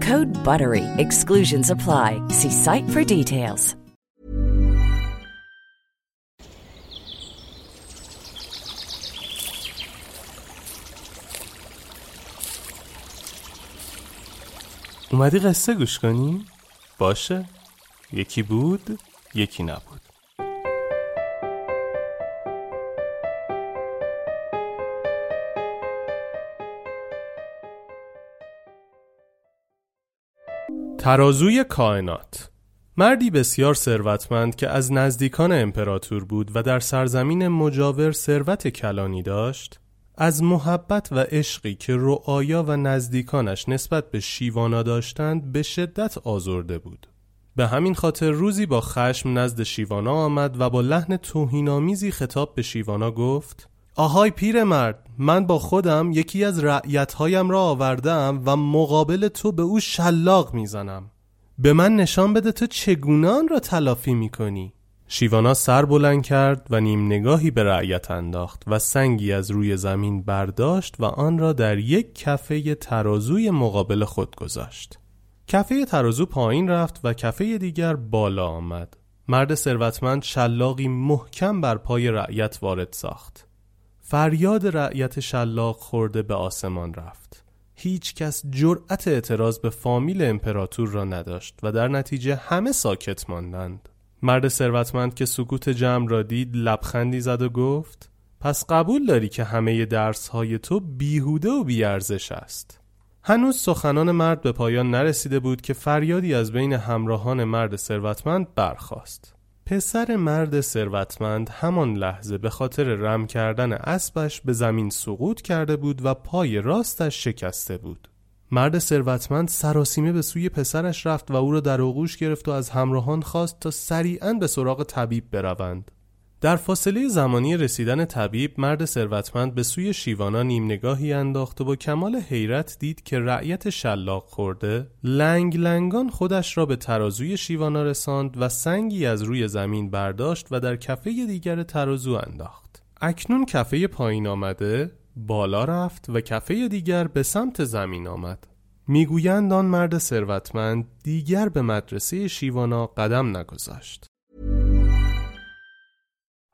Code BUTTERY. Exclusions apply. See site for details. اومدی قصه گوش کنی؟ باشه یکی بود یکی نبود ترازوی کائنات. مردی بسیار ثروتمند که از نزدیکان امپراتور بود و در سرزمین مجاور ثروت کلانی داشت از محبت و عشقی که رعایا و نزدیکانش نسبت به شیوانا داشتند به شدت آزرده بود. به همین خاطر روزی با خشم نزد شیوانا آمد و با لحن توهینآمیزی خطاب به شیوانا گفت آهای پیرمرد من با خودم یکی از رعیتهایم را آوردم و مقابل تو به او شلاق می‌زنم. به من نشان بده تو چگونه آن را تلافی می‌کنی. شیوانا سر بلند کرد و نیم نگاهی به رعیت انداخت و سنگی از روی زمین برداشت و آن را در یک کفه ترازوی مقابل خود گذاشت. کفه ترازو پایین رفت و کفه دیگر بالا آمد. مرد ثروتمند شلاقی محکم بر پای رعیت وارد ساخت. فریاد رعیت شلاق خورده به آسمان رفت. هیچ کس جرأت اعتراض به فامیل امپراتور را نداشت و در نتیجه همه ساکت ماندند. مرد ثروتمند که سکوت جمع را دید لبخندی زد و گفت پس قبول داری که همه درس های تو بیهوده و بیارزش است. هنوز سخنان مرد به پایان نرسیده بود که فریادی از بین همراهان مرد ثروتمند برخاست. پسر مرد ثروتمند همان لحظه به خاطر رم کردن اسبش به زمین سقوط کرده بود و پای راستش شکسته بود. مرد ثروتمند سراسیمه به سوی پسرش رفت و او را در آغوش گرفت و از همراهان خواست تا سریعا به سراغ طبیب بروند. در فاصله زمانی رسیدن طبیب مرد ثروتمند به سوی شیوانا نیم نگاهی انداخت و با کمال حیرت دید که رعیت شلاق خورده لنگ لنگان خودش را به ترازوی شیوانا رساند و سنگی از روی زمین برداشت و در کفه دیگر ترازو انداخت. اکنون کفه پایین آمده بالا رفت و کفه دیگر به سمت زمین آمد. می‌گویند آن مرد ثروتمند دیگر به مدرسه شیوانا قدم نگذاشت.